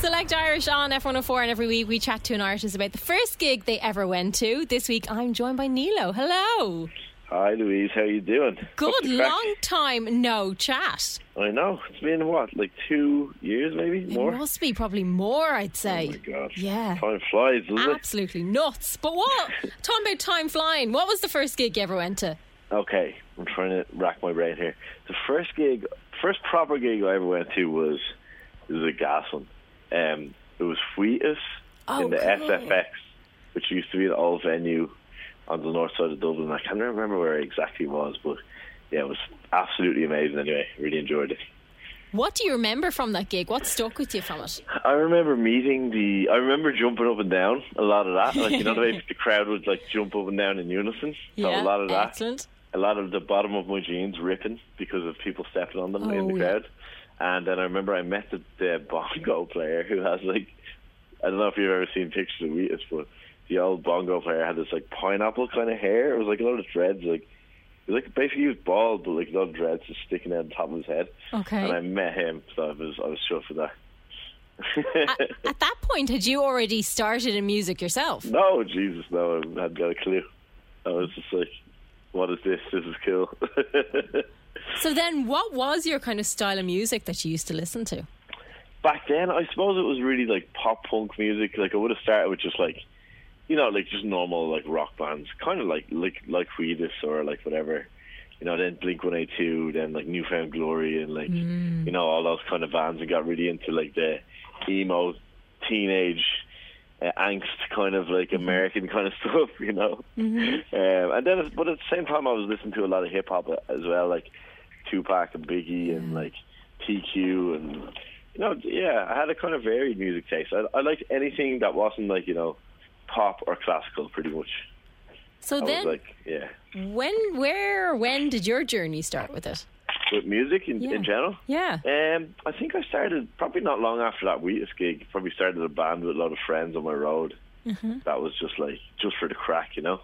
Select Irish on F104, and every week we chat to an artist about the first gig they ever went to. This week I'm joined by Nealo. Hello. Hi Louise, how you doing? Good long time no chat. I know it's been what, like two years, maybe more. It must be probably more, I'd say. Oh my god! Yeah. time flies, Absolutely nuts. But what? Talking about time flying, what was the first gig you ever went to? Okay, I'm trying to rack my brain here. The first gig, first proper gig I ever went to was it was a gas one. Um, it was Wheatus Oh, in the cool. SFX, which used to be an old venue on the north side of Dublin. I can't remember where it exactly was, but yeah, it was absolutely amazing. Anyway, really enjoyed it. What do you remember from that gig? What stuck with you from it? I remember meeting the. I remember jumping up and down a lot of that. Like you know the way the crowd would like jump up and down in unison. So yeah, a lot of that. excellent. A lot of the bottom of my jeans ripping because of people stepping on them in Oh, the yeah. And then I remember I met the, the bongo player who has like I don't know if you've ever seen pictures of Wheatus, but the old bongo player had this like pineapple kind of hair. It was like a lot of dreads, like it was like basically he was bald, but like a lot of dreads just sticking out the top of his head. Okay. And I met him, so I was I was sure for that. at, at that point, had you already started in music yourself? No, Jesus, no, I hadn't got a clue. I was just like, what is this? This is cool. So then, what was your kind of style of music that you used to listen to? Back then, I suppose it was really like pop punk music. Like I would have started with just like, you know, like just normal like rock bands, kind of like like like Wheatus or like whatever. You know, then Blink One Eight Two, then like Newfound Glory, and like you know all those kind of bands, and got really into like the emo teenage uh, angst kind of like American kind of stuff, you know. Um, and then, but at the same time, I was listening to a lot of hip hop as well, like Tupac and Biggie and like TQ and you know, yeah, I had a kind of varied music taste. I, I liked anything that wasn't like you know pop or classical, pretty much. So I then, like, yeah, when, where, when did your journey start with it? with music in, Yeah. in general. Yeah. Um, I think I started probably not long after that Wheatus gig. Probably started a band with a lot of friends on my road. Mm-hmm. That was just like just for the crack, you know.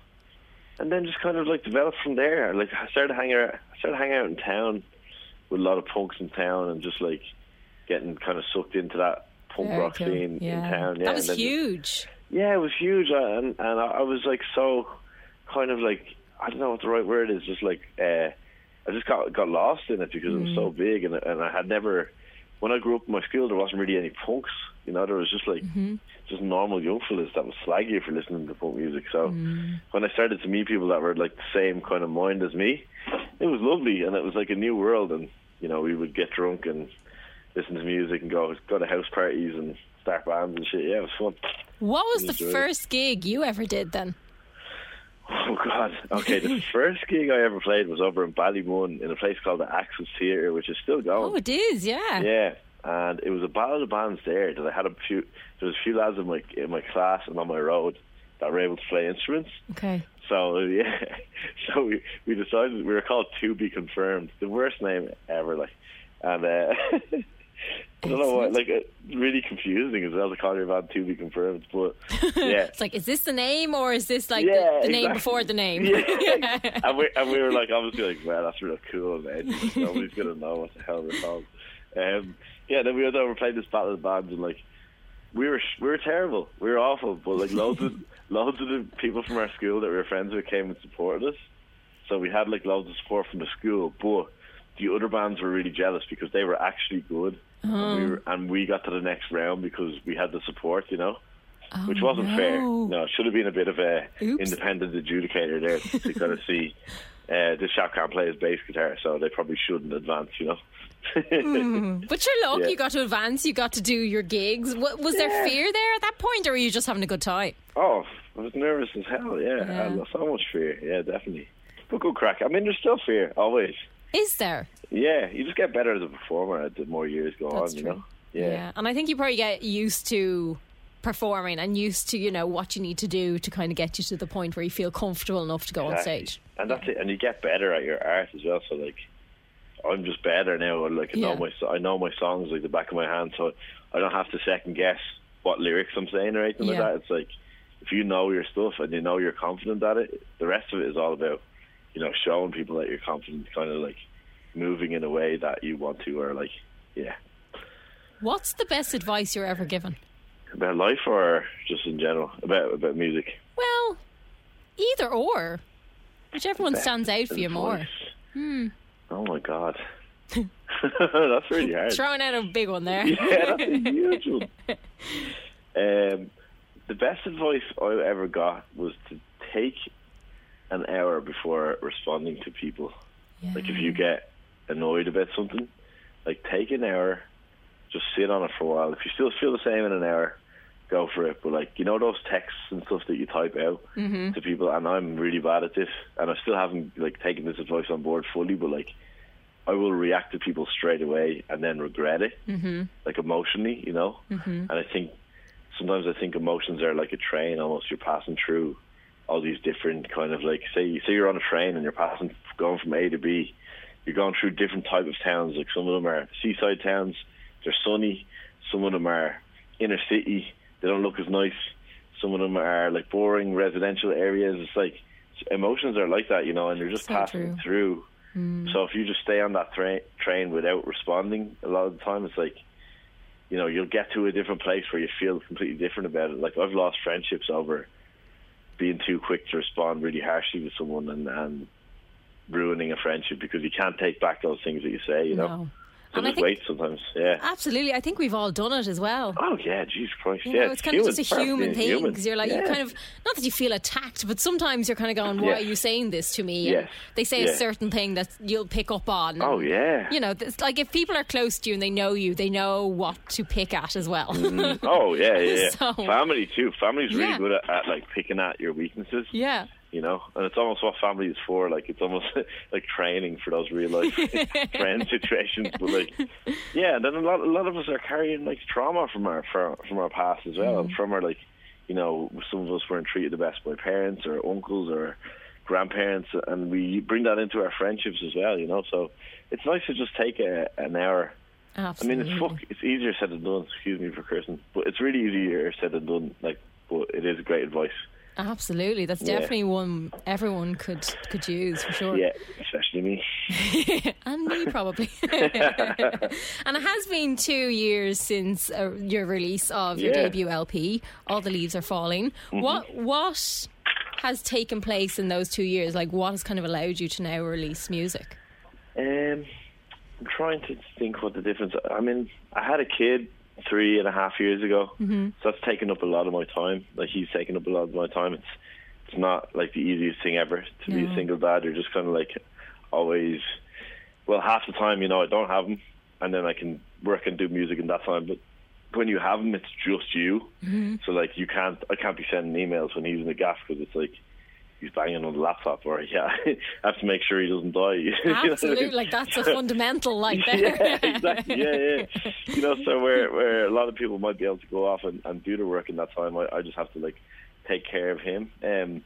And then just kind of like developed from there. Like I started hanging, out, started hanging out in town with a lot of punks in town, and just like getting kind of sucked into that punk Very rock cool. scene in town. Yeah, that was huge. yeah, it was huge, uh, and and I I was like so, kind of like I don't know what the right word is. Just like uh, I just got got lost in it because it was so big, and and I had never. When I grew up in my school, there wasn't really any punks. You know, there was just like mm-hmm. just normal young fellas that was slag you for listening to punk music. So when I started to meet people that were like the same kind of mind as me, it was lovely, and it was like a new world. And you know, we would get drunk and listen to music and go go to house parties and start bands and shit. Yeah, it was fun. What was the Enjoyed it. first gig you ever did then? Oh God! Okay, the first gig I ever played was over in Ballymun in a place called the Axis Theatre, which is still going. Oh, it is, yeah. Yeah, and it was a battle of bands there that I had a few. There was a few lads in my in my class and on my road that were able to play instruments. Okay. So yeah, so we we decided we were called To Be Confirmed, the worst name ever, like, and uh, I don't know what, like, uh, really confusing as well to call your band To Be Confirmed, but yeah. It's like, is this the name or is this like Yeah, the, the name before the name? Yeah. and, we, and we were like, obviously, like, wow, that's real cool, man. Nobody's going to know what the hell we're called. Um, yeah, then we went over and played this battle of bands, and, like, we were we were terrible. We were awful, but, like, loads of, loads of the people from our school that we were friends with came and supported us. So we had like loads of support from the school, but the other bands were really jealous because they were actually good, and, we were, and we got to the next round because we had the support, you know, which wasn't fair. no. No, it should have been a bit of a Oops. independent adjudicator there to, to kind of see. Uh, this chap can't play his bass guitar, so they probably shouldn't advance, you know. But sure, look, Yeah. you got to advance, you got to do your gigs. Wa- Was there fear there at that point, or were you just having a good time? Oh, I was nervous as hell. Yeah, I Yeah. so much fear. Yeah, definitely. But good crack. I mean, there's still fear always. Is there? Yeah, you just get better as a performer as the more years go That's on. true. You know. Yeah. And I think you probably get used to performing and used to, you know, what you need to do to kind of get you to the point where you feel comfortable enough to go on stage. And that's it. And you get better at your art as well. So like, I'm just better now. Like I Yeah. know my I know my songs like the back of my hand, so I don't have to second guess what lyrics I'm saying or anything Yeah. like that. It's like if you know your stuff and you know you're confident at it, the rest of it is all about you know showing people that you're confident, kind of like moving in a way that you want to, or like yeah, What's the best advice you're ever given? about life or just in general about about music. Well, either or. Whichever one stands out for you more. Hmm. Oh my god. That's really hard. Throwing out a big one there. yeah, that's a huge one. Um, the best advice I ever got was to take an hour before responding to people. Like if you get annoyed about something, like take an hour, just sit on it for a while. If you still feel the same in an hour, go for it. But like you know those texts and stuff that you type out to people, and I'm really bad at this, and I still haven't like taken this advice on board fully. But like I will react to people straight away and then regret it, mm-hmm. like emotionally, you know. Mm-hmm. And I think sometimes I think emotions are like a train, almost you're passing through all these different kind of like say say you're on a train and you're passing going from A to B. You're going through different type of towns. Like some of them are seaside towns, they're sunny. Some of them are inner city. They don't look as nice. Some of them are like boring residential areas. It's like emotions are like that, you know, and you're just So passing true. through. Mm. So if you just stay on that train train without responding, a lot of the time it's like, you know, you'll get to a different place where you feel completely different about it. Like I've lost friendships over being too quick to respond really harshly to someone and, and ruining a friendship because you can't take back those things that you say. You know, No. And I just sometimes. Yeah. Absolutely. I think we've all done it as well. Oh yeah, Jesus Christ! You yeah, know, it's kind of just a human thing human. because you're like, you kind of, not that you feel attacked, but sometimes you're kind of going, why Yeah. are you saying this to me? Yes. And they say Yeah. a certain thing that you'll pick up on. Oh yeah. You know, it's like if people are close to you and they know you, they know what to pick at as well. Mm-hmm. Oh yeah, yeah. yeah. So- Family too. Family's really Yeah. good at, at like picking at your weaknesses. yeah. You know, and it's almost what family is for. Like it's almost like training for those real life friend situations. But like, yeah, and then a lot, a lot of us are carrying like trauma from our from, from our past as well, and mm-hmm. from our like, you know, some of us weren't treated the best by parents or uncles or grandparents, and we bring that into our friendships as well. You know, so it's nice to just take a, an hour. I mean, it's fuck. It's easier said than done. Excuse me for cursing, but it's really easier said than done. Like, but it is great advice. Absolutely. That's Yeah. definitely one everyone could could use for sure. Yeah, especially me. and me probably. and it has been two years since uh, your release of your Yeah. debut LP. All the leaves are falling. What what has taken place in those two years? Like what has kind of allowed you to now release music? Um, I'm trying to think what the difference. I mean, I had a kid three and a half years ago, Mm-hmm. so that's taken up a lot of my time. Like he's taken up a lot of my time. It's it's not like the easiest thing ever to be a single dad. You're just kind of like always. Well, half the time, you know, I don't have him, and then I can work and do music in that time. But when you have him, it's just you. Mm-hmm. So like, you can't. I can't be sending emails when he's in the gaff because it's like. He's banging on the laptop, or yeah, I have to make sure he doesn't die. You know what I mean? Absolutely, like that's a fundamental like there. yeah, exactly. Yeah, yeah. You know, so where where a lot of people might be able to go off and, and do the work in that time, I, I just have to like take care of him. Um,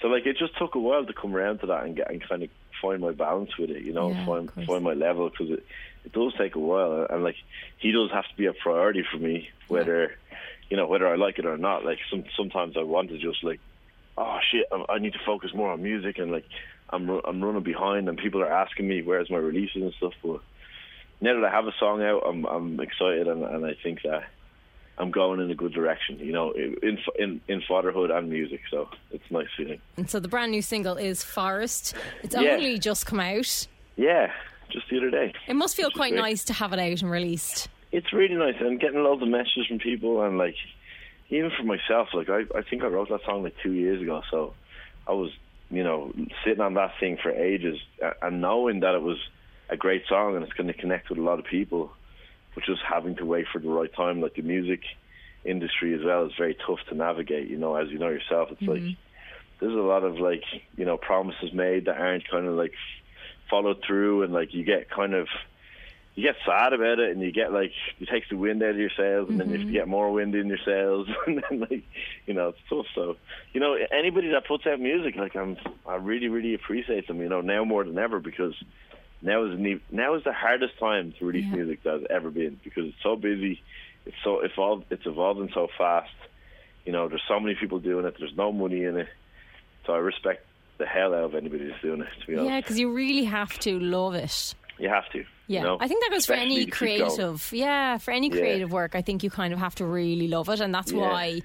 so like it just took a while to come around to that and get and kind of find my balance with it. You know, Yeah, find find my level because it it does take a while, and like he does have to be a priority for me, whether you know whether I like it or not. Like some sometimes I want to just like oh shit, I, I need to focus more on music and like I'm I'm running behind and people are asking me where's my releases and stuff. But now that I have a song out, I'm I'm excited and, and I think that I'm going in a good direction. You know, in in in fatherhood and music. So it's a nice feeling. And so the brand new single is Forest. It's Yeah. only just come out. Yeah, just the other day. It must feel quite nice to have it out and released. It's really nice, and getting loads of messages from people, and like even for myself, like I I think I wrote that song like two years ago. So I was you know sitting on that thing for ages, and knowing that it was a great song and it's going to connect with a lot of people, but just having to wait for the right time. Like the music industry as well is very tough to navigate. You know, as you know yourself, it's like mm-hmm. there's a lot of like you know promises made that aren't kind of like followed through, and like you get kind of you get sad about it, and you get like it takes the wind out of your sails, and then you mm-hmm. get more wind in your sails, and then like you know it's tough. So you know anybody that puts out music, like I'm, I really really appreciate them. You know now more than ever because now is ne- now is the hardest time to release Yeah. music that has ever been because it's so busy, it's so evolved, it's evolving so fast. You know, there's so many people doing it. There's no money in it, so I respect the hell out of anybody that's doing it. To be honest, Yeah, because you really have to love it. You have to. Yeah, you know? I think that goes for any to keep going. creative. Yeah, for any Yeah. creative work, I think you kind of have to really love it, and that's Yeah. why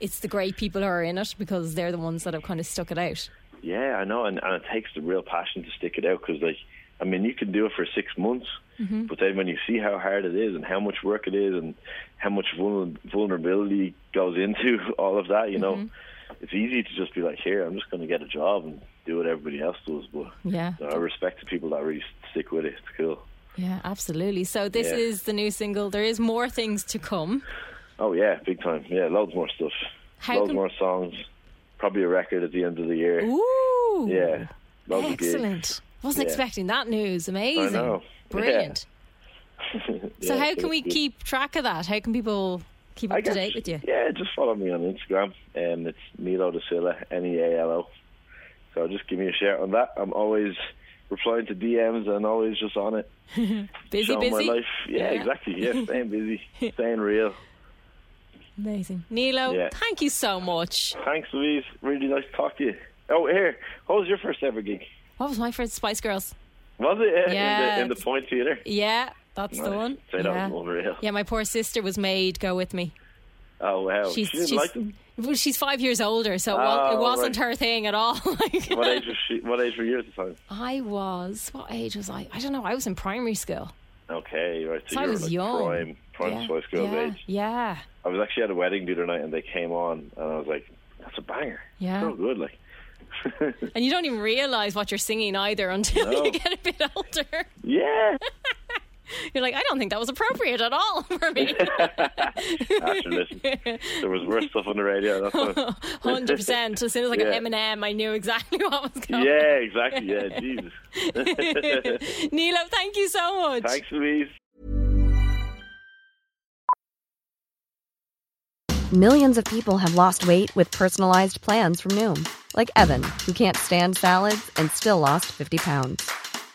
it's the great people who are in it because they're the ones that have kind of stuck it out. Yeah, I know, and, and it takes the real passion to stick it out because, like, I mean, you can do it for six months, Mm-hmm. but then when you see how hard it is and how much work it is and how much vulner- vulnerability goes into all of that, you know, Mm-hmm. it's easy to just be like, here, I'm just going to get a job and do what everybody else does. But Yeah. you know, I respect the people that really stick with it. It's cool. Yeah, absolutely. So this Yeah. is the new single. There is more things to come. Oh yeah, big time. Yeah, loads more stuff, How loads can- more songs. Probably a record at the end of the year. Ooh, Yeah, loads of gigs. excellent. Wasn't Yeah. expecting that news. Amazing, brilliant. So Yeah, how can we good. keep track of that? How can people keep up I to date with you? Yeah, just follow me on Instagram. Um, it's Nealo De Silla, N E A L O. So just give me a shout on that. I'm always replying to DMs and always just on it. Busy, showing busy. my life. Yeah, Yeah. exactly. Yeah, staying busy, staying real. Amazing, Nealo. Yeah. Thank you so much. Thanks, Louise. Really nice to talk to you. Oh, here. What was your first ever gig? What was my first Spice Girls? Was it uh, Yeah. in, the, in the Point Theatre? Yeah, that's the one. Say that yeah. was unreal. yeah, my poor sister was made go with me. Oh, wow. She's she didn't she's like them? Well, she's five years older, so it wa- it Oh, wasn't right. her thing at all. What age was she? What age were you at the time? I was. What age was I? I don't know. I was in primary school. Okay, right. So, So I was like young. prime, prime yeah. Spice Girls yeah. age. Yeah. I was actually at a wedding the other night and they came on and I was like, that's a banger. Yeah. So good, like. And you don't even realise what you're singing either until No. you get a bit older. yeah. You're like, I don't think that was appropriate at all for me. After listen, there was worse stuff on the radio. Hundred percent. As soon as I got Yeah. Eminem, I knew exactly what was going. yeah, exactly. Yeah, Jesus. Nealo, thank you so much. Thanks, Louise. Millions of people have lost weight with personalized plans from Noom, like Evan, who can't stand salads and still lost 50 pounds.